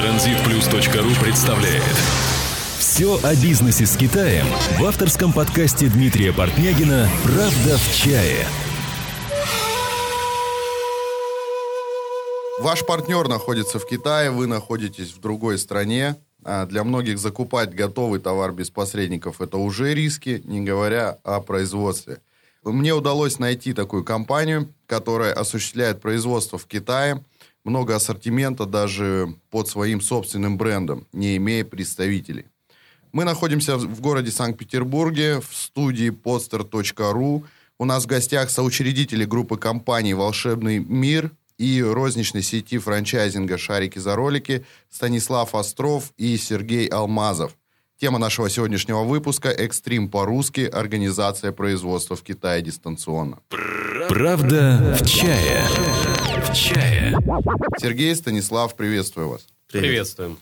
Транзитплюс.ру представляет Все о бизнесе с Китаем в авторском подкасте Дмитрия Портнягина «Правда в чае». Ваш партнер находится в Китае, вы находитесь в другой стране. А Для многих закупать готовый товар без посредников – это уже риски, не говоря о производстве. Мне удалось найти такую компанию, которая осуществляет производство в Китае, много ассортимента даже под своим собственным брендом, не имея представителей. Мы находимся в городе Санкт-Петербурге, в студии podster.ru. У нас в гостях соучредители группы компаний «Волшебный мир» и розничной сети франчайзинга «Шарики за ролики» Станислав Остров и Сергей Алмазов. Тема нашего сегодняшнего выпуска «Экстрим по-русски. Организация производства в Китае дистанционно». Правда в чае. В чае. Сергей, Станислав, приветствую вас. Приветствуем.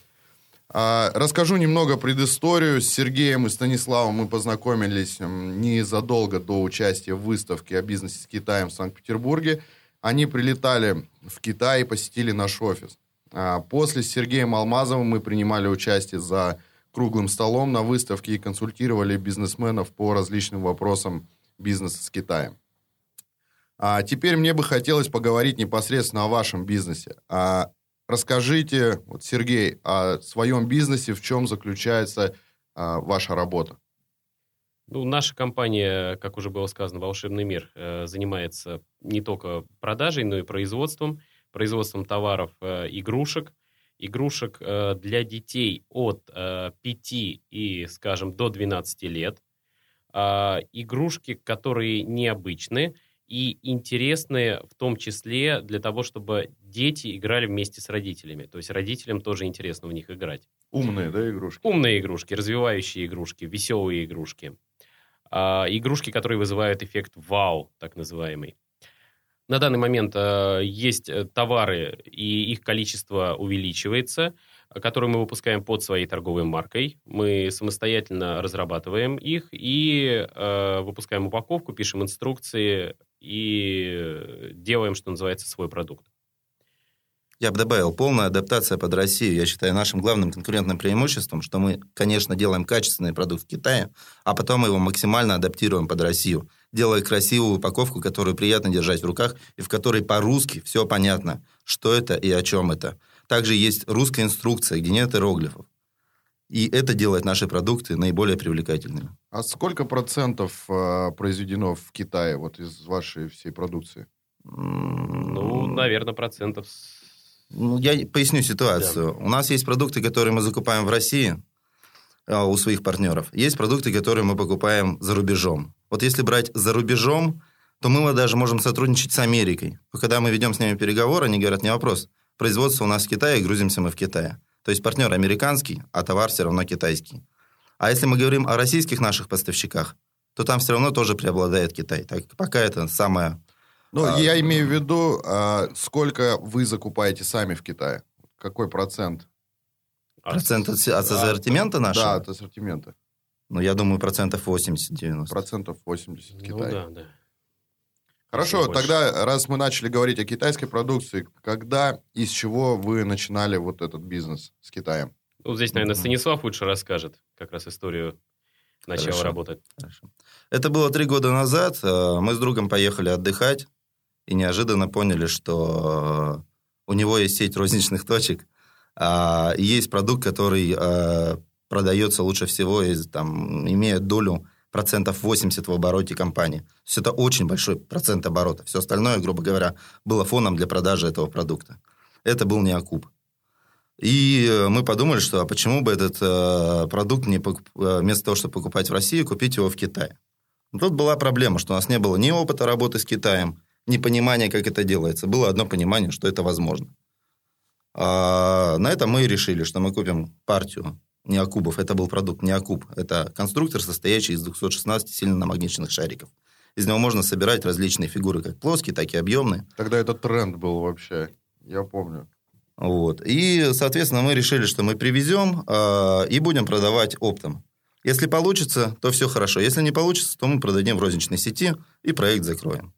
А, расскажу немного предысторию. С Сергеем и Станиславом мы познакомились незадолго до участия в выставке о бизнесе с Китаем в Санкт-Петербурге. Они прилетали в Китай и посетили наш офис. А, после с Сергеем Алмазовым мы принимали участие за круглым столом на выставке и консультировали бизнесменов по различным вопросам бизнеса с Китаем. А теперь мне бы хотелось поговорить непосредственно о вашем бизнесе. А расскажите, вот, Сергей, о своем бизнесе, в чем заключается а, ваша работа. Ну, наша компания, как уже было сказано, «Волшебный мир» э, занимается не только продажей, но и производством. Производством товаров, э, игрушек. Игрушек э, для детей от э, 5 и, скажем, до 12 лет. А, игрушки, которые необычны и интересные в том числе для того, чтобы дети играли вместе с родителями. То есть родителям тоже интересно в них играть. Умные, да, игрушки? Умные игрушки, развивающие игрушки, веселые игрушки. А, игрушки, которые вызывают эффект вау, так называемый. На данный момент э, есть э, товары, и их количество увеличивается, которые мы выпускаем под своей торговой маркой. Мы самостоятельно разрабатываем их и э, выпускаем упаковку, пишем инструкции и делаем, что называется, свой продукт. Я бы добавил, полная адаптация под Россию, я считаю, нашим главным конкурентным преимуществом, что мы, конечно, делаем качественный продукт в Китае, а потом его максимально адаптируем под Россию, делая красивую упаковку, которую приятно держать в руках, и в которой по-русски все понятно, что это и о чем это. Также есть русская инструкция, где нет иероглифов. И это делает наши продукты наиболее привлекательными. А сколько процентов а, произведено в Китае вот из вашей всей продукции? Ну, наверное, процентов... с- Ну, я поясню ситуацию. У нас есть продукты, которые мы закупаем в России а, у своих партнеров. Есть продукты, которые мы покупаем за рубежом. Вот если брать за рубежом, то мы даже можем сотрудничать с Америкой. Когда мы ведем с ними переговоры, они говорят, не вопрос, производство у нас в Китае, грузимся мы в Китае. То есть партнер американский, а товар все равно китайский. А если мы говорим о российских наших поставщиках, то там все равно тоже преобладает Китай. Так, пока это самое... Ну, А, я имею в виду, а, сколько вы закупаете сами в Китае? Какой процент? а Процент от, от ассортимента нашего? Да, от ассортимента. Ну, я думаю, процентов 80-90. Процентов 80 Ну Китай. да, да. Хорошо, больше. тогда, раз мы начали говорить о китайской продукции, когда и с чего вы начинали вот этот бизнес с Китаем? Ну, здесь, наверное. Станислав лучше расскажет как раз историю начала Хорошо. работы. Хорошо. Это было три года назад. Э, Мы с другом поехали отдыхать и неожиданно поняли, что э, у него есть сеть розничных точек, а, и есть продукт, который э, продается лучше всего, и, там, имея долю процентов 80 в обороте компании. То есть это очень большой процент оборота. Все остальное, грубо говоря, было фоном для продажи этого продукта. Это был не окуп. И э, мы подумали, что а почему бы этот э, продукт не покуп- э, вместо того, чтобы покупать в России, купить его в Китае. Тут была проблема, что у нас не было ни опыта работы с Китаем, ни понимания, как это делается. Было одно понимание, что это возможно. А на этом мы и решили, что мы купим партию неокубов. Это был продукт неокуб. Это конструктор, состоящий из 216 сильно намагниченных шариков. Из него можно собирать различные фигуры, как плоские, так и объемные. Тогда это тренд был вообще, я помню. Вот. И, соответственно, мы решили, что мы привезем э, и будем продавать оптом. Если получится, то все хорошо. Если не получится, то мы продадим в розничной сети и проект закроем.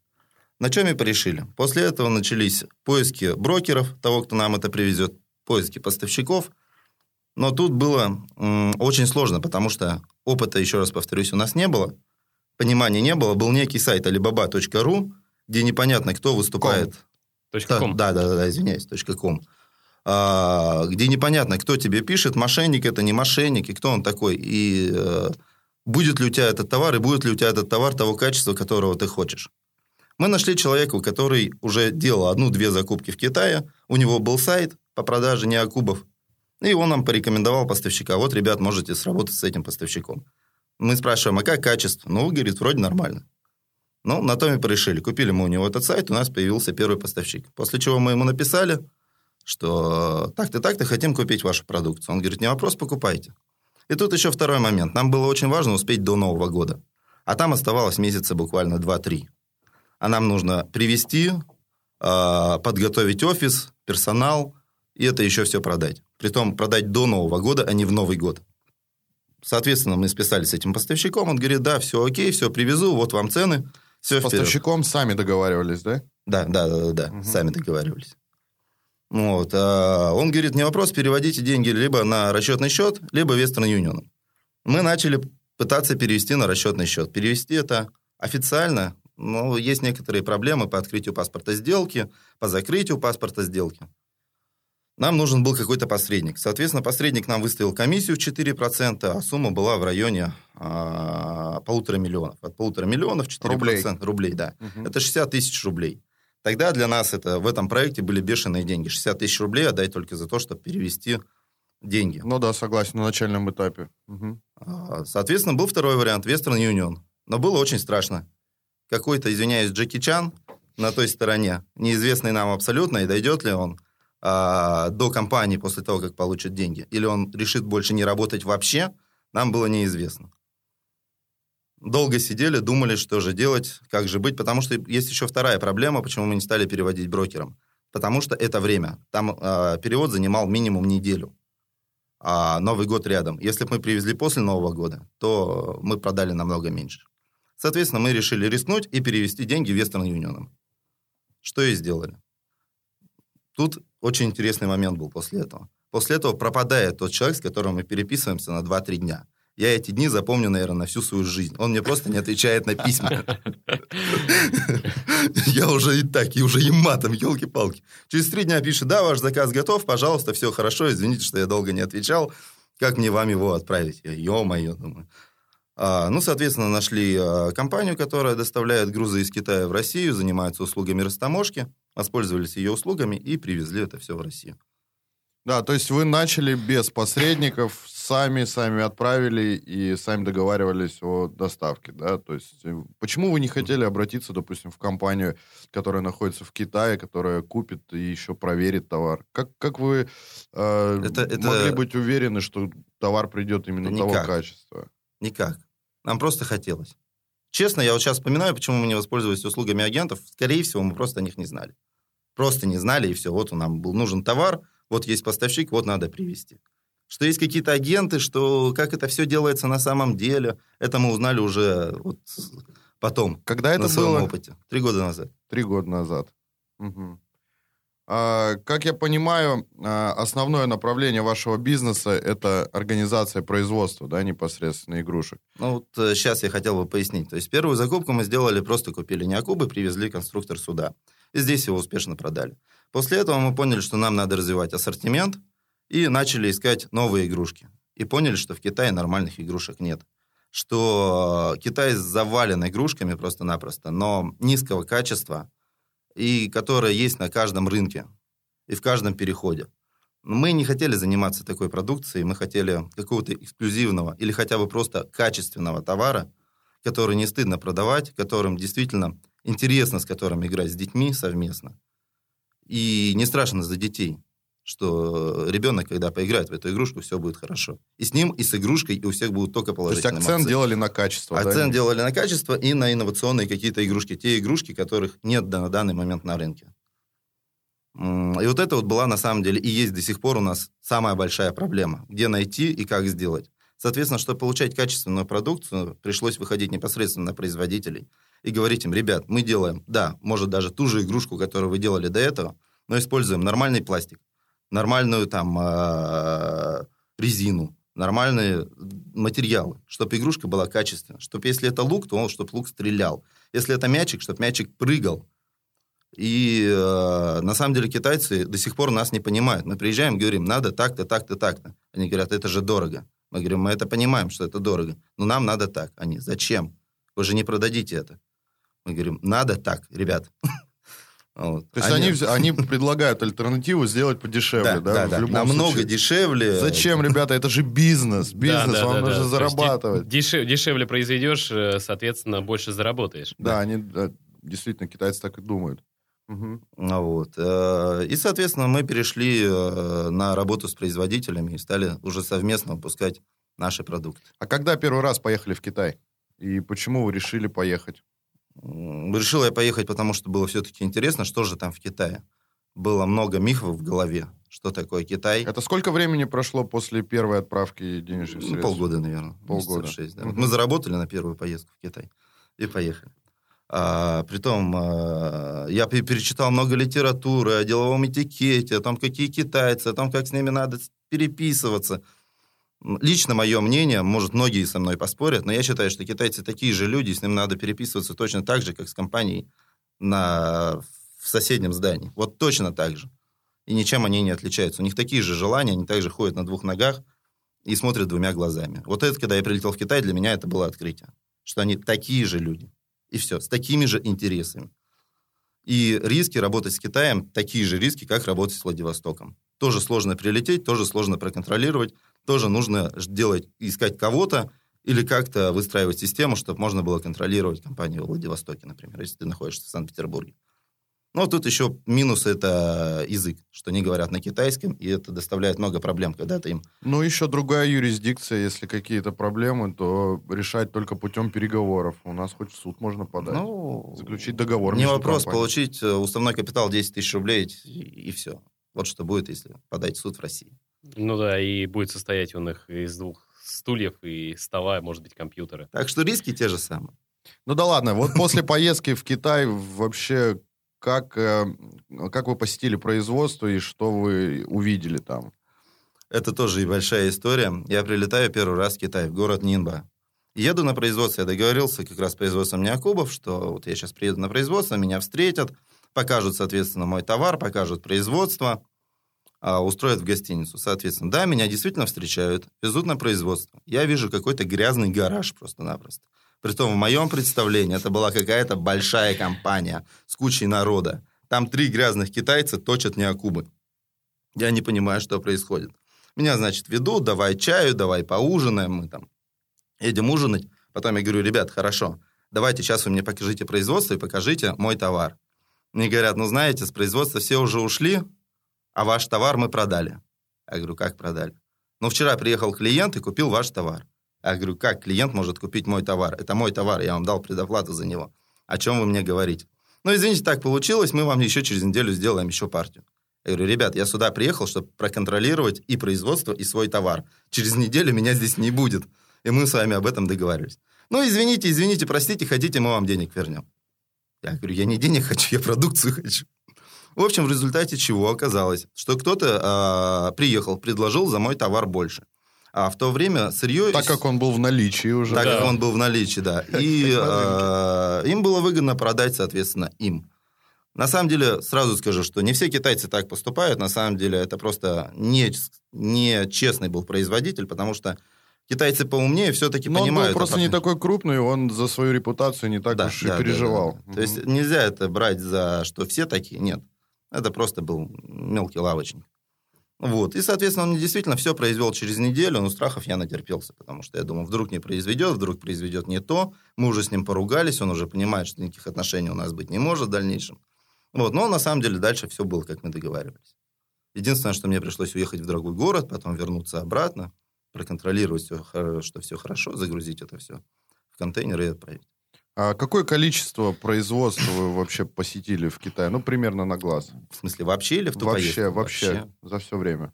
На чем и порешили. После этого начались поиски брокеров, того, кто нам это привезет. поиске поставщиков. Но тут было м, очень сложно, потому что опыта, еще раз повторюсь, у нас не было, понимания не было. Был некий сайт alibaba.ru, где непонятно, кто выступает. Точка ком. Да, да, да, да, извиняюсь, точка ком. А, где непонятно, кто тебе пишет, мошенник это, не мошенник, и кто он такой, и э, будет ли у тебя этот товар, и будет ли у тебя этот товар того качества, которого ты хочешь. Мы нашли человека, который уже делал одну-две закупки в Китае, у него был сайт по продаже неокубов, и он нам порекомендовал поставщика. Вот, ребят, можете сработать с этим поставщиком. Мы спрашиваем, а как качество? Ну, говорит, вроде нормально. Ну, на том и порешили. Купили мы у него этот сайт, у нас появился первый поставщик. После чего мы ему написали, что так-то, так-то хотим купить вашу продукцию. Он говорит, не вопрос, покупайте. И тут еще второй момент. Нам было очень важно успеть до Нового года. А там оставалось месяца буквально 2-3. А нам нужно привести, а, подготовить офис, персонал, и это еще все продать. Притом продать до Нового года, а не в Новый год. Соответственно, мы списались с этим поставщиком. Он говорит, да, все окей, все привезу, вот вам цены. Все С поставщиком сами договаривались, да? Да, да, да, да, Мгм. сами договаривались. Вот. а он говорит, не вопрос, переводите деньги либо на расчетный счет, либо Western Union. Мы начали пытаться перевести на расчетный счет. Перевести это официально, но есть некоторые проблемы по открытию паспорта сделки, по закрытию паспорта сделки. Нам нужен был какой-то посредник. Соответственно, посредник нам выставил комиссию в 4%, а сумма была в районе а, полутора миллионов. От полутора миллионов 4%. Рублей. Рублей, да. Мгм. Это 60 тысяч рублей. Тогда для нас это в этом проекте были бешеные деньги. 60 тысяч рублей отдать только за то, чтобы перевести деньги. Ну да, согласен, на начальном этапе. А, Соответственно, был второй вариант Western Union. Но было очень страшно. Какой-то, извиняюсь, Джеки Чан на той стороне, неизвестный нам абсолютно, и дойдет ли он а, до компании после того, как получит деньги, или он решит больше не работать вообще, нам было неизвестно. Долго сидели, думали, что же делать, как же быть, потому что есть еще вторая проблема, почему мы не стали переводить брокером. Потому что это время. Там а, перевод занимал минимум неделю а Новый год рядом. Если бы мы привезли после Нового года, то мы продали намного меньше. Соответственно, мы решили рискнуть и перевести деньги Western Union. Что и сделали. Тут очень интересный момент был после этого. После этого пропадает тот человек, с которым мы переписываемся на 2-3 дня. Я эти дни запомню, наверное, на всю свою жизнь. Он мне просто не отвечает на письма. Я уже и так, и уже и матом, елки-палки. Через три дня пишет, да, ваш заказ готов, пожалуйста, все хорошо, извините, что я долго не отвечал. Как мне вам его отправить? Я, ё-моё, думаю. А, ну, соответственно, нашли а, компанию, которая доставляет грузы из Китая в Россию, занимается услугами растаможки, воспользовались ее услугами и привезли это все в Россию. Да, то есть вы начали без посредников, сами, сами отправили и сами договаривались о доставке, да? То есть э, почему вы не хотели обратиться, допустим, в компанию, которая находится в Китае, которая купит и еще проверит товар? Как, как вы э, Это- это- могли быть уверены, что товар придет именно Да того никак. качества? Никак. Нам просто хотелось. Честно, я вот сейчас вспоминаю, почему мы не воспользовались услугами агентов. Скорее всего, мы просто о них не знали. Просто не знали, и все. Вот нам был нужен товар, вот есть поставщик, вот надо привезти. Что есть какие-то агенты, что как это все делается на самом деле, это мы узнали уже вот потом, Когда это на своем было? опыте. Три года назад. Три года назад. Мгм. А, как я понимаю, а, основное направление вашего бизнеса это организация производства, да, непосредственно игрушек. Ну вот сейчас я хотел бы пояснить. То есть первую закупку мы сделали, просто купили неокубы, привезли конструктор сюда. И здесь его успешно продали. После этого мы поняли, что нам надо развивать ассортимент, и начали искать новые игрушки. И поняли, что в Китае нормальных игрушек нет. Что Китай завален игрушками просто-напросто, но низкого качества, и которое есть на каждом рынке и в каждом переходе. Мы не хотели заниматься такой продукцией, мы хотели какого-то эксклюзивного или хотя бы просто качественного товара, который не стыдно продавать, которым действительно интересно, с которым играть с детьми совместно. И не страшно за детей, что ребенок, когда поиграет в эту игрушку, все будет хорошо. И с ним, и с игрушкой, и у всех будут только То есть положительные акцент эмоции. делали на качество, да? Акцент делали на качество и на инновационные какие-то игрушки. Те игрушки, которых нет на данный момент на рынке. И вот это вот была на самом деле и есть до сих пор у нас самая большая проблема. Где найти и как сделать. Соответственно, чтобы получать качественную продукцию, пришлось выходить непосредственно на производителей и говорить им, ребят, мы делаем, да, может даже ту же игрушку, которую вы делали до этого, но используем нормальный пластик, нормальную там э, резину, нормальные материалы, чтобы игрушка была качественная. Чтобы если это лук, то он, чтобы лук стрелял. Если это мячик, чтобы мячик прыгал. И э, на самом деле китайцы до сих пор нас не понимают. Мы приезжаем, говорим, надо так-то, так-то, так-то. Они говорят, это же дорого. Мы говорим, мы это понимаем, что это дорого, но нам надо так. Они, зачем? Вы же не продадите это. Мы говорим, надо так, ребят. Вот. То есть они, они, они предлагают альтернативу сделать подешевле, да? Да, да, да. Намного случае. дешевле. Зачем, ребята? Это же бизнес. Бизнес, да, да, вам да, нужно да. зарабатывать. Дешев, дешевле произведешь, э, соответственно, больше заработаешь. Да, да. они да, действительно, китайцы так и думают. Угу. Вот. Э, и, соответственно, мы перешли э, на работу с производителями и стали уже совместно выпускать наши продукты. А когда первый раз поехали в Китай? И почему вы решили поехать? Решил я поехать, потому что было все-таки интересно, что же там в Китае. Было много мифов в голове, что такое Китай. Это сколько времени прошло после первой отправки денежных средств? полгода, наверное. Полгода. 6, да. угу. Мы заработали на первую поездку в Китай и поехали. А, притом, а, я перечитал много литературы о деловом этикете, о том, какие китайцы, о том, как с ними надо переписываться. Лично мое мнение, может, многие со мной поспорят, но я считаю, что китайцы такие же люди, с ними надо переписываться точно так же, как с компанией на, в соседнем здании. Вот точно так же. И ничем они не отличаются. У них такие же желания, они также ходят на двух ногах и смотрят двумя глазами. Вот это, когда я прилетел в Китай, для меня это было открытие, что они такие же люди. И все, с такими же интересами. И риски работать с Китаем такие же риски, как работать с Владивостоком. Тоже сложно прилететь, тоже сложно проконтролировать, тоже нужно делать, искать кого-то или как-то выстраивать систему, чтобы можно было контролировать компанию в Владивостоке, например, если ты находишься в Санкт-Петербурге. Но тут еще минус – это язык, что они говорят на китайском, и это доставляет много проблем, когда ты им... Ну, еще другая юрисдикция, если какие-то проблемы, то решать только путем переговоров. У нас хоть в суд можно подать, ну, заключить договор. Не вопрос, компанией. получить э, уставной капитал 10 тысяч рублей, и, и все. Вот что будет, если подать в суд в России. Ну да, и будет состоять он их из двух стульев и стола, может быть, компьютера. Так что риски те же самые. Ну да ладно, вот после поездки в Китай вообще как, э, как вы посетили производство и что вы увидели там? Это тоже и большая история. Я прилетаю первый раз в Китай, в город Нинба. Еду на производство, я договорился как раз с производством Неокубов, что вот я сейчас приеду на производство, меня встретят, покажут, соответственно, мой товар, покажут производство, а, устроят в гостиницу. Соответственно, да, меня действительно встречают, везут на производство. Я вижу какой-то грязный гараж просто-напросто. Притом в моем представлении это была какая-то большая компания с кучей народа. Там три грязных китайца точат неокубы. Я не понимаю, что происходит. Меня, значит, ведут, давай чаю, давай поужинаем, мы там едем ужинать. Потом я говорю, ребят, хорошо, давайте сейчас вы мне покажите производство и покажите мой товар. Мне говорят, ну знаете, с производства все уже ушли, а ваш товар мы продали. Я говорю, как продали? Ну, вчера приехал клиент и купил ваш товар. Я говорю, как клиент может купить мой товар? Это мой товар, я вам дал предоплату за него. О чем вы мне говорите? Ну, извините, так получилось, мы вам еще через неделю сделаем еще партию. Я говорю, ребят, я сюда приехал, чтобы проконтролировать и производство, и свой товар. Через неделю меня здесь не будет. И мы с вами об этом договаривались. Ну, извините, извините, простите, хотите, мы вам денег вернем. Я говорю, я не денег хочу, я продукцию хочу. В общем, в результате чего оказалось, что кто-то э, приехал, предложил за мой товар больше. А в то время сырье... Так как он был в наличии уже. Так да. как он был в наличии, да. И э, им было выгодно продать, соответственно, им. На самом деле, сразу скажу, что не все китайцы так поступают. На самом деле, это просто не, не честный был производитель, потому что китайцы поумнее все-таки Но понимают. он был просто не такой крупный, он за свою репутацию не так да, уж да, и переживал. Да, да. То есть нельзя это брать за что все такие, нет. Это просто был мелкий лавочник. Вот. И, соответственно, он действительно все произвел через неделю, но страхов я натерпелся, потому что я думал, вдруг не произведет, вдруг произведет не то. Мы уже с ним поругались, он уже понимает, что никаких отношений у нас быть не может в дальнейшем. Вот. Но на самом деле дальше все было, как мы договаривались. Единственное, что мне пришлось уехать в другой город, потом вернуться обратно, проконтролировать, все, что все хорошо, загрузить это все в контейнер и отправить. А какое количество производства вы вообще посетили в Китае? Ну, примерно на глаз. В смысле, вообще или в ту вообще, поездку? Вообще, вообще, за все время.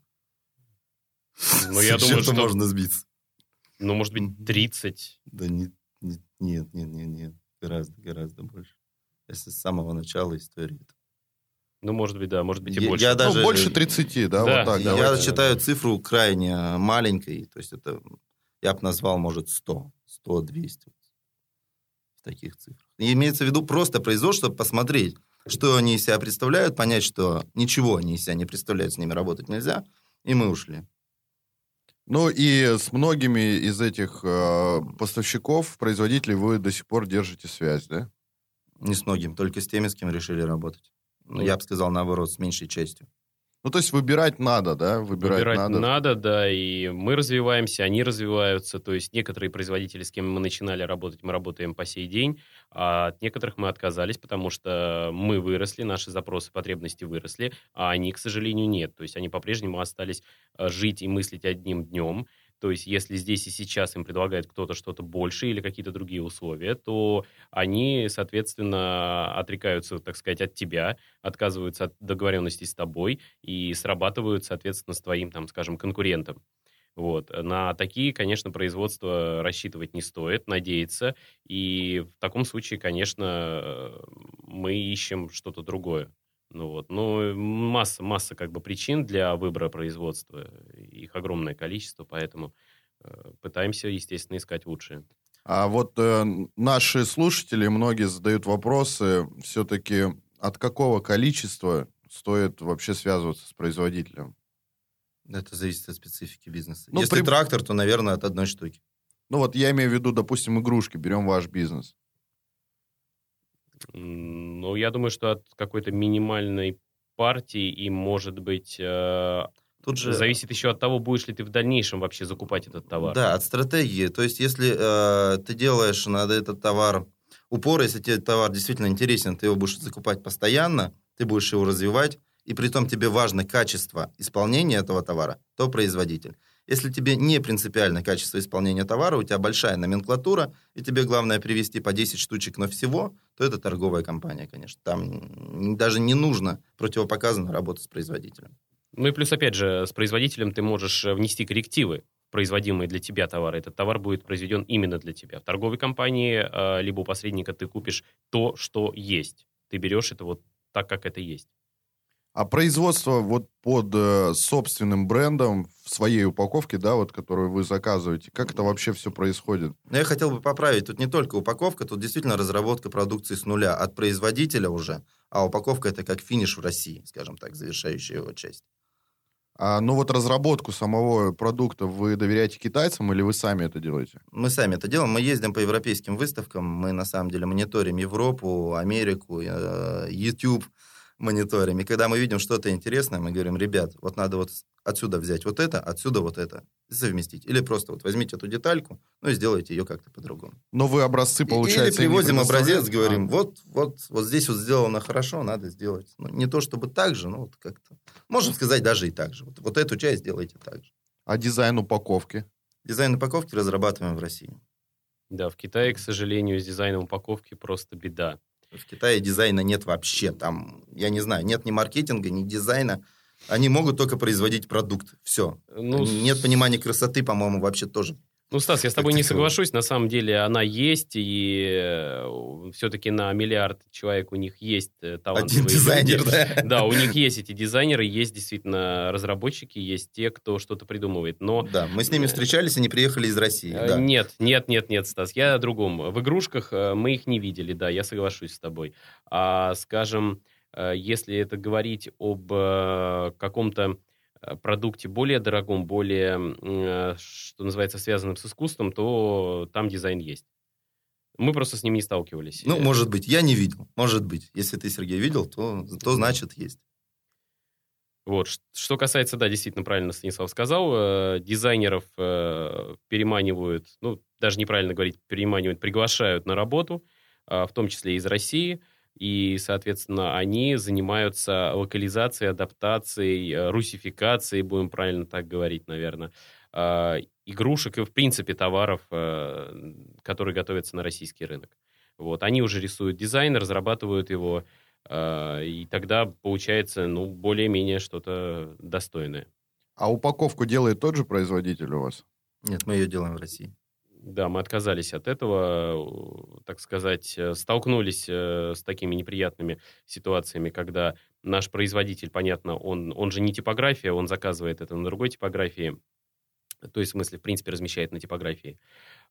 Ну, я думаю, что... можно сбиться. Ну, может быть, 30. Да нет, нет, нет, нет, нет, Гораздо, гораздо больше. Если с самого начала истории. Ну, может быть, да, может быть и Я- больше. я Ну, даже- больше 30, да, Да, вот так. я Я давайте. считаю цифру крайне маленькой. То есть это, я бы назвал, может, 100, 100, 200. Таких цифрах. И имеется в виду просто производство, чтобы посмотреть, что они из себя представляют, понять, что ничего они из себя не представляют, с ними работать нельзя. И мы ушли. Ну и с многими из этих э, поставщиков, производителей вы до сих пор держите связь, да? Не с многим, только с теми, с кем решили работать. Ну, я бы сказал, наоборот, с меньшей частью. Ну, то есть выбирать надо, да? Выбирать, Выбирать надо. надо. да, и мы развиваемся, они развиваются. То есть некоторые производители, с кем мы начинали работать, мы работаем по сей день, а от некоторых мы отказались, потому что мы выросли, наши запросы, потребности выросли, а они, к сожалению, нет. То есть они по-прежнему остались э, жить и мыслить одним днем. То есть если здесь и сейчас им предлагает кто-то что-то больше или какие-то другие условия, то они, соответственно, отрекаются, так сказать, от тебя, отказываются от договоренностей с тобой и срабатывают, соответственно, с твоим, там, скажем, конкурентом. Вот. На такие, конечно, производства рассчитывать не стоит, надеяться. И в таком случае, конечно, мы ищем что-то другое. Ну вот. Ну, масса, масса как бы причин для выбора производства. Их огромное количество, поэтому э, пытаемся, естественно, искать лучшее. А вот э, наши слушатели, многие задают вопросы, все-таки от какого количества стоит вообще связываться с производителем? Это зависит от специфики бизнеса. Ну, Если при- трактор, то, наверное, от одной штуки. Ну вот я имею в виду, допустим, игрушки, берем ваш бизнес. Ну, я думаю, что от какой-то минимальной партии и, может быть, э, Тут же... зависит еще от того, будешь ли ты в дальнейшем вообще закупать этот товар. Да, от стратегии. То есть, если э, ты делаешь на этот товар упор, если тебе товар действительно интересен, ты его будешь закупать постоянно, ты будешь его развивать, и при том тебе важно качество исполнения этого товара, то производитель. Если тебе не принципиально качество исполнения товара, у тебя большая номенклатура, и тебе главное привести по 10 штучек на всего, то это торговая компания, конечно. Там даже не нужно противопоказано работать с производителем. Ну и плюс, опять же, с производителем ты можешь э, внести коррективы производимые для тебя товары. Этот товар будет произведен именно для тебя. В торговой компании, э, либо у посредника ты купишь то, что есть. Ты берешь это вот так, как это есть. А производство вот под э, собственным брендом в своей упаковке, да, вот которую вы заказываете, как это вообще все происходит? Но я хотел бы поправить, тут не только упаковка, тут действительно разработка продукции с нуля, от производителя уже, а упаковка это как финиш в России, скажем так, завершающая его часть. А, ну вот разработку самого продукта вы доверяете китайцам или вы сами это делаете? Мы сами это делаем, мы ездим по европейским выставкам, мы на самом деле мониторим Европу, Америку, э, YouTube мониторим, и когда мы видим что-то интересное, мы говорим, ребят, вот надо вот отсюда взять вот это, отсюда вот это, и совместить. Или просто вот возьмите эту детальку, ну и сделайте ее как-то по-другому. Но вы образцы, получается, Или привозим образец, говорим, А. вот, вот, вот здесь вот сделано хорошо, надо сделать. Ну, не то чтобы так же, но вот как-то. Можем сказать даже и так же. Вот, вот эту часть делайте так же. А дизайн упаковки? Дизайн упаковки разрабатываем в России. Да, в Китае, к сожалению, с дизайном упаковки просто беда. В Китае дизайна нет вообще. Там, я не знаю, нет ни маркетинга, ни дизайна. Они могут только производить продукт. Все. Ну, нет понимания красоты, по-моему, вообще тоже. Ну, Стас, я с тобой не соглашусь. На самом деле она есть, и все-таки на миллиард человек у них есть э, талантливые Один дизайнер, люди. да. Да, у них есть эти дизайнеры, есть действительно разработчики, есть те, кто что-то придумывает. Но Да, мы с ними встречались, они приехали из России. э, да. нет, нет, нет, нет, Стас, я о другом. В игрушках э, мы их не видели, да, я соглашусь с тобой. А, скажем, э, если это говорить об э, каком-то э, продукте более дорогом, более, э, что называется, связанном с искусством, то там дизайн есть. Мы просто с ним не сталкивались. Ну, Э, может быть, я не видел. Может быть. Если ты, Сергей, видел, то, то значит есть. Вот. Что касается, да, действительно, правильно Станислав сказал, э, дизайнеров э, переманивают, ну, даже неправильно говорить, переманивают, приглашают на работу, а, в том числе из России, и, соответственно, они занимаются локализацией, адаптацией, э, русификацией, будем правильно так говорить, наверное, а, игрушек и, в принципе, товаров, э, которые готовятся на российский рынок. Вот. Они уже рисуют дизайн, разрабатывают его, а, и тогда получается, ну, более-менее что-то достойное. А упаковку делает тот же производитель у вас? Нет, мы ее делаем в России. Да, мы отказались от этого, так сказать, столкнулись с такими неприятными ситуациями, когда наш производитель, понятно, он, он же не типография, он заказывает это на другой типографии, то есть, в смысле, в принципе, размещает на типографии.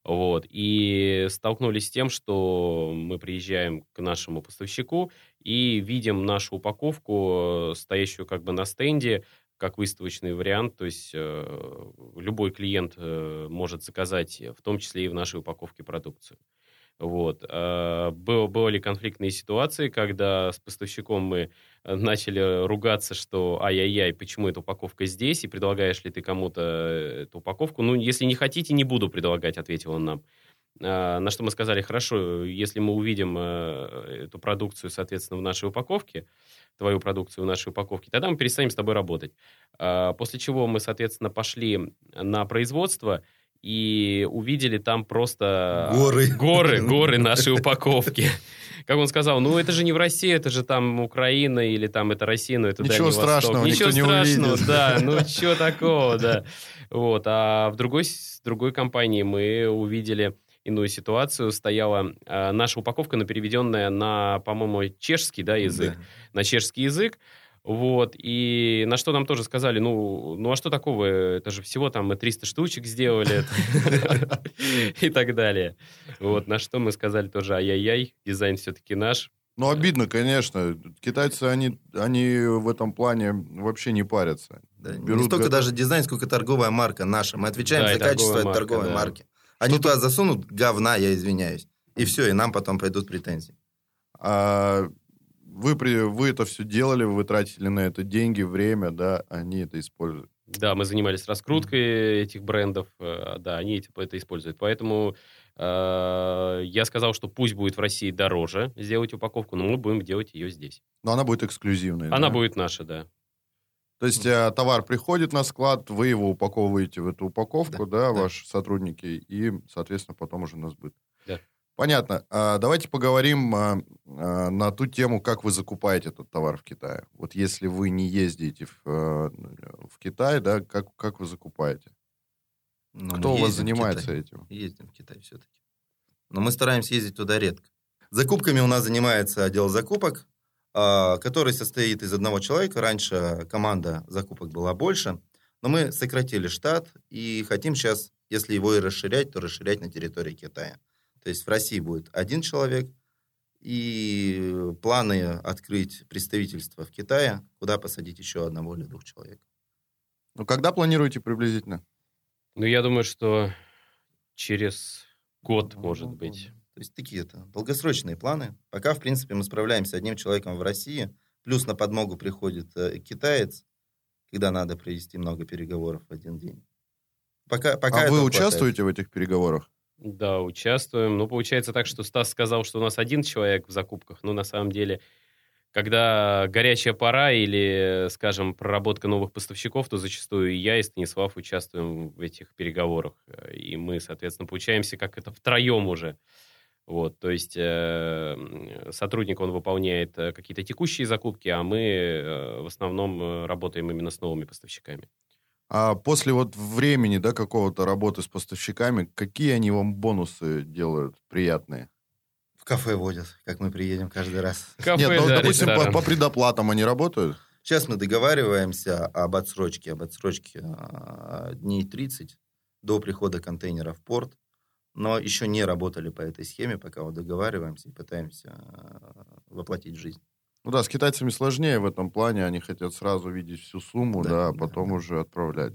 Вот. И столкнулись с тем, что мы приезжаем к нашему поставщику и видим нашу упаковку, стоящую как бы на стенде, как выставочный вариант, то есть э, любой клиент э, может заказать, в том числе и в нашей упаковке продукцию. Вот. А, было, были конфликтные ситуации, когда с поставщиком мы э, начали ругаться, что ай-яй-яй, почему эта упаковка здесь, и предлагаешь ли ты кому-то э, эту упаковку. Ну, если не хотите, не буду предлагать, ответил он нам. А, на что мы сказали, хорошо, если мы увидим э, эту продукцию, соответственно, в нашей упаковке, твою продукцию в нашей упаковке, тогда мы перестанем с тобой работать. А, после чего мы, соответственно, пошли на производство, и увидели там просто... Горы. Горы, горы нашей упаковки. Как он сказал, ну это же не в России, это же там Украина или там это Россия, но это Ничего Дальний страшного, Восток. Ничего страшного, увидит. да, ну что такого, да. Вот, а в другой, другой компании мы увидели иную ситуацию. Стояла э, наша упаковка, но переведенная на, по-моему, чешский да, язык. Да. На чешский язык. Вот, и на что нам тоже сказали, ну, ну а что такого, это же всего там мы 300 штучек сделали и так далее. Вот, на что мы сказали тоже, ай-яй-яй, дизайн все-таки наш. Ну, обидно, конечно. Китайцы, они, они в этом плане вообще не парятся. Да, не Берут столько даже дизайн, сколько торговая марка наша. Мы отвечаем Да, за качество марка, торговой да. марки. Они туда засунут говна, я извиняюсь. И все, и нам потом пойдут претензии. А вы, вы это все делали, вы тратили на это деньги, время, да, они это используют. Да, мы занимались раскруткой этих брендов, э, да, они эти- это используют. Поэтому э, я сказал, что пусть будет в России дороже сделать упаковку, но мы будем делать ее здесь. Но она будет эксклюзивной. Она да? будет наша, да. То есть э, товар приходит на склад, вы его упаковываете в эту упаковку, да, Да, да. ваши сотрудники, и, соответственно, потом уже на сбыт. Да. Понятно. А, давайте поговорим а, а, на ту тему, как вы закупаете этот товар в Китае. Вот если вы не ездите в, э, в Китай, да, как, как вы закупаете? Но мы Кто у вас занимается этим? Ездим в Китай все-таки. Но мы стараемся ездить туда редко. Закупками у нас занимается отдел закупок, который состоит из одного человека. Раньше команда закупок была больше, но мы сократили штат и хотим сейчас, если его и расширять, то расширять на территории Китая. То есть в России будет один человек, и планы открыть представительство в Китае, куда посадить еще одного или двух человек. Ну, когда планируете приблизительно? Ну, я думаю, что через год, Ну, может быть. То есть такие это долгосрочные планы. Пока, в принципе, мы справляемся одним человеком в России, плюс на подмогу приходит э, китаец, когда надо провести много переговоров в один день. Пока, пока а вы участвуете в этих переговорах? Да, участвуем. Ну, получается так, что Стас сказал, что у нас один человек в закупках. Но на самом деле, когда горячая пора или, скажем, проработка новых поставщиков, то зачастую и я, и Станислав участвуем в этих переговорах. И мы, соответственно, получаемся как это втроем уже. Вот, то есть э, сотрудник, он выполняет э, какие-то текущие закупки, а мы э, в основном э, работаем именно с новыми поставщиками. А после вот времени, да, какого-то работы с поставщиками, какие они вам бонусы делают приятные? В кафе водят, как мы приедем каждый раз. Кафе, Нет, ну, да, допустим, по, ресторан. по предоплатам они работают? Сейчас мы договариваемся об отсрочке, об отсрочке а, дней 30 до прихода контейнера в порт, но еще не работали по этой схеме, пока вот договариваемся и пытаемся а, воплотить в жизнь. Ну да, с китайцами сложнее в этом плане, они хотят сразу видеть всю сумму, да, Да, а да, потом да. уже отправлять.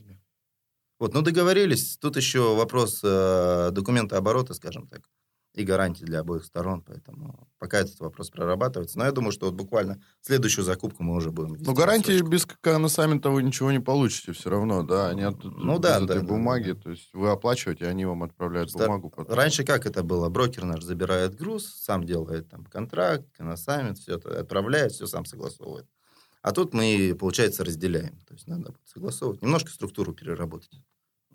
Вот, ну договорились. Тут еще вопрос э, документа оборота, скажем так, и гарантий для обоих сторон, поэтому пока этот вопрос прорабатывается. Но я думаю, что вот буквально следующую закупку мы уже будем Ну, гарантии без коносамента вы ничего не получите все равно, да, они от, Ну без да, этой да, да, бумаги, да, да. то есть вы оплачиваете, они вам отправляют Стар- бумагу. потом. Раньше как это было? Брокер наш забирает груз, сам делает там контракт, коносамент, все это отправляет, все сам согласовывает. А тут мы, получается, разделяем. То есть надо согласовывать, немножко структуру переработать.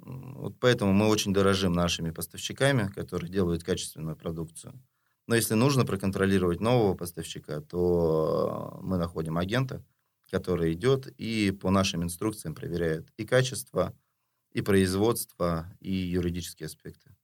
Вот поэтому мы очень дорожим нашими поставщиками, которые делают качественную продукцию. Но если нужно проконтролировать нового поставщика, то мы находим агента, который идет и по нашим инструкциям проверяет и качество, и производство, и юридические аспекты.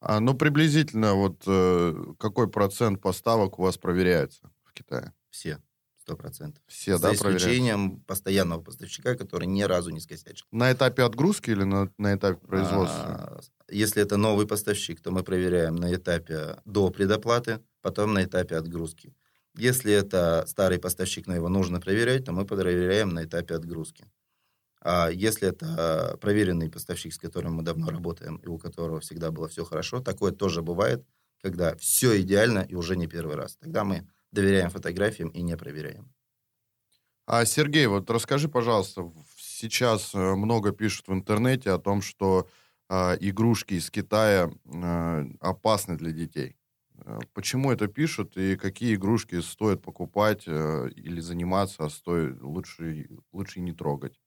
А, ну, приблизительно вот э, какой процент поставок у вас проверяется в Китае? Все. Сто процентов. Все, За да, исключением проверяются? постоянного поставщика, который ни разу не скосячил. На этапе отгрузки или на, на этапе производства? А, Если это новый поставщик, то мы проверяем на этапе до предоплаты, потом на этапе отгрузки. Если это старый поставщик, но его нужно проверять, то мы проверяем на этапе отгрузки. А если это проверенный поставщик, с которым мы давно работаем, и у которого всегда было все хорошо, такое тоже бывает, когда все идеально и уже не первый раз. Тогда мы доверяем фотографиям и не проверяем. А, Сергей, вот расскажи, пожалуйста, сейчас э, много пишут в интернете о том, что а, игрушки из Китая э, опасны для детей. Э, Почему это пишут и какие игрушки стоит покупать э, или заниматься, а стоит лучше, лучше не трогать?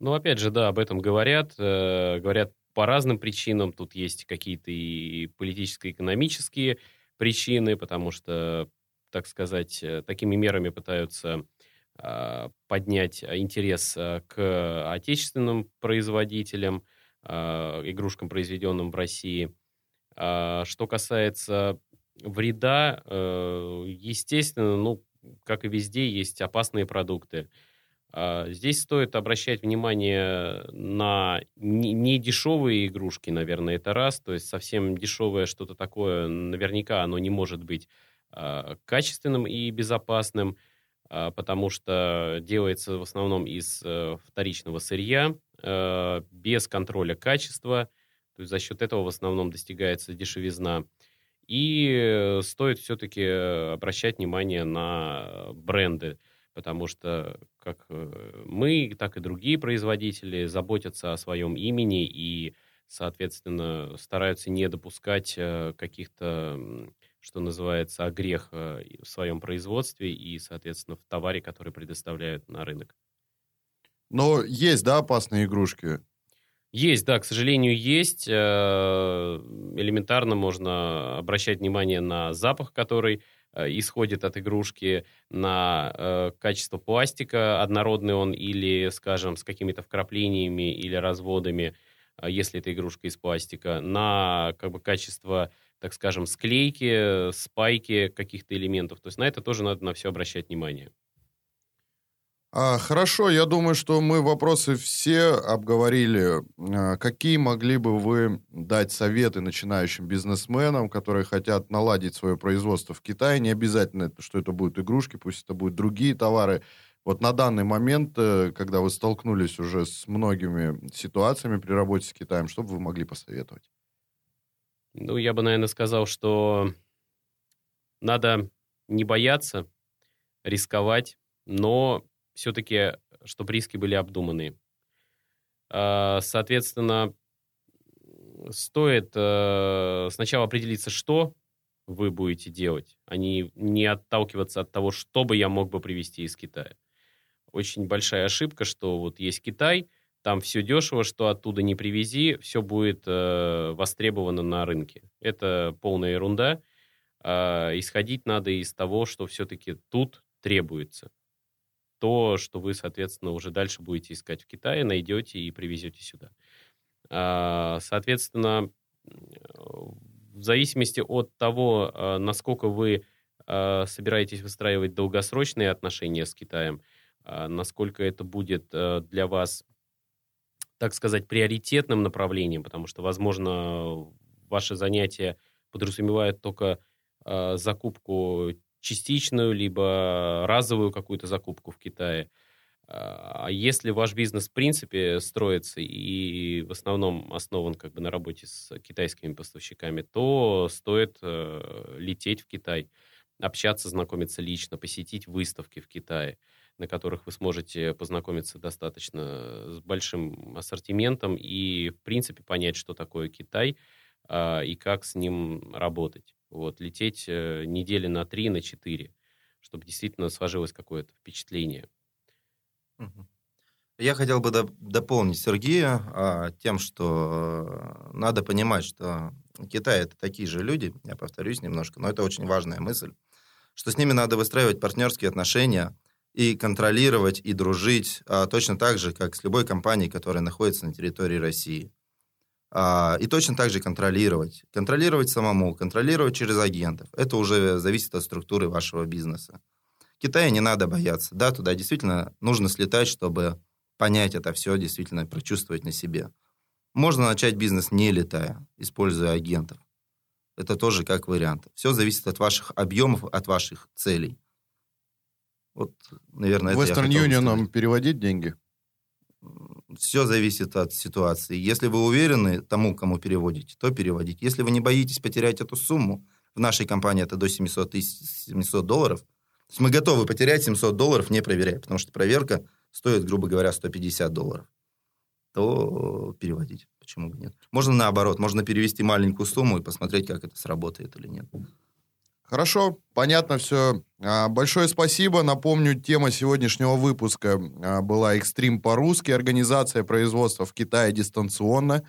Ну, опять же, да, об этом говорят. э, говорят по разным причинам. Тут есть какие-то и политическо-экономические причины, потому что, так сказать, э, такими мерами пытаются а, поднять интерес а, к отечественным производителям, а, игрушкам, произведенным в России. А, Что касается вреда, э, естественно, ну, как и везде, есть опасные продукты. А, Здесь стоит обращать внимание на не дешевые игрушки, наверное, это раз. То есть совсем дешевое что-то такое, наверняка оно не может быть а, качественным и безопасным, а, потому что делается в основном из э, вторичного сырья, э, без контроля качества. То есть за счет этого в основном достигается дешевизна. И э, стоит все-таки обращать внимание на бренды потому что как э, мы, так и другие производители заботятся о своем имени и, соответственно, стараются не допускать э, каких-то, что называется, огрех э, в своем производстве и, соответственно, в товаре, который предоставляют на рынок. Но есть, да, опасные игрушки? Есть, да, к сожалению, есть. Элементарно можно обращать внимание на запах, который исходит от игрушки, на э, качество пластика, однородный он или, скажем, с какими-то вкраплениями или разводами, э, если это игрушка из пластика, на как бы качество, так скажем, склейки, спайки каких-то элементов. То есть на это тоже надо на все обращать внимание. А, хорошо, я думаю, что мы вопросы все обговорили. А, какие могли бы вы дать советы начинающим бизнесменам, которые хотят наладить свое производство в Китае? Не обязательно, что это будут игрушки, пусть это будут другие товары. Вот на данный момент, э, когда вы столкнулись уже с многими ситуациями при работе с Китаем, что бы вы могли посоветовать? Ну, я бы, наверное, сказал, что надо не бояться, рисковать, но все-таки, чтобы риски были обдуманные. А, Соответственно, стоит э, сначала определиться, что вы будете делать, а не, не отталкиваться от того, что бы я мог бы привезти из Китая. Очень большая ошибка, что вот есть Китай, там все дешево, что оттуда не привези, все будет э, востребовано на рынке. Это полная ерунда. А, исходить надо из того, что все-таки тут требуется. То, что вы, соответственно, уже дальше будете искать в Китае, найдете и привезете сюда. А, соответственно, в зависимости от того, а, насколько вы а, собираетесь выстраивать долгосрочные отношения с Китаем, насколько это будет для вас, так сказать, приоритетным направлением, потому что, возможно, ваши занятия подразумевают только закупку частичную, либо разовую какую-то закупку в Китае. А если ваш бизнес, в принципе, строится и в основном основан как бы на работе с китайскими поставщиками, то стоит э, лететь в Китай, общаться, знакомиться лично, посетить выставки в Китае, на которых вы сможете познакомиться достаточно с большим ассортиментом и, в принципе, понять, что такое Китай а, и как с ним работать. Вот, лететь э, недели на три, на четыре, чтобы действительно сложилось какое-то впечатление. Я хотел бы доп- дополнить Сергея а, тем, что э, надо понимать, что Китай это такие же люди, я повторюсь немножко, но это очень важная мысль, что с ними надо выстраивать партнерские отношения и контролировать, и дружить а, точно так же, как с любой компанией, которая находится на территории России. А, и точно так же контролировать. Контролировать самому, контролировать через агентов. Это уже зависит от структуры вашего бизнеса. Китая не надо бояться. Да, туда действительно нужно слетать, чтобы понять это все, действительно прочувствовать на себе. Можно начать бизнес не летая, используя агентов. Это тоже как вариант. Все зависит от ваших объемов, от ваших целей. Вот, наверное, Western это Union переводить деньги? Все зависит от ситуации. Если вы уверены тому, кому переводите, то переводите. Если вы не боитесь потерять эту сумму, в нашей компании это до 700, тысяч, 700 долларов, то есть мы готовы потерять 700 долларов, не проверяя, потому что проверка стоит, грубо говоря, 150 долларов, то переводить. Почему бы нет? Можно наоборот, можно перевести маленькую сумму и посмотреть, как это сработает или нет. Хорошо, понятно все. А, большое спасибо. Напомню, тема сегодняшнего выпуска а, была «Экстрим по-русски. Организация производства в Китае дистанционно».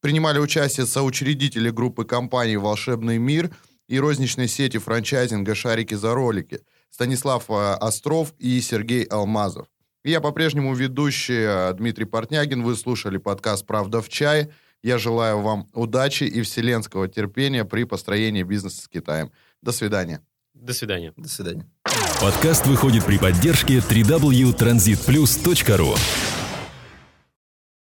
Принимали участие соучредители группы компаний «Волшебный мир» и розничной сети франчайзинга «Шарики за ролики» Станислав а, Остров и Сергей Алмазов. Я по-прежнему ведущий Дмитрий Портнягин. Вы слушали подкаст «Правда в чае». Я желаю вам удачи и вселенского терпения при построении бизнеса с Китаем. До свидания. До свидания. До свидания. Подкаст выходит при поддержке www.transitplus.ru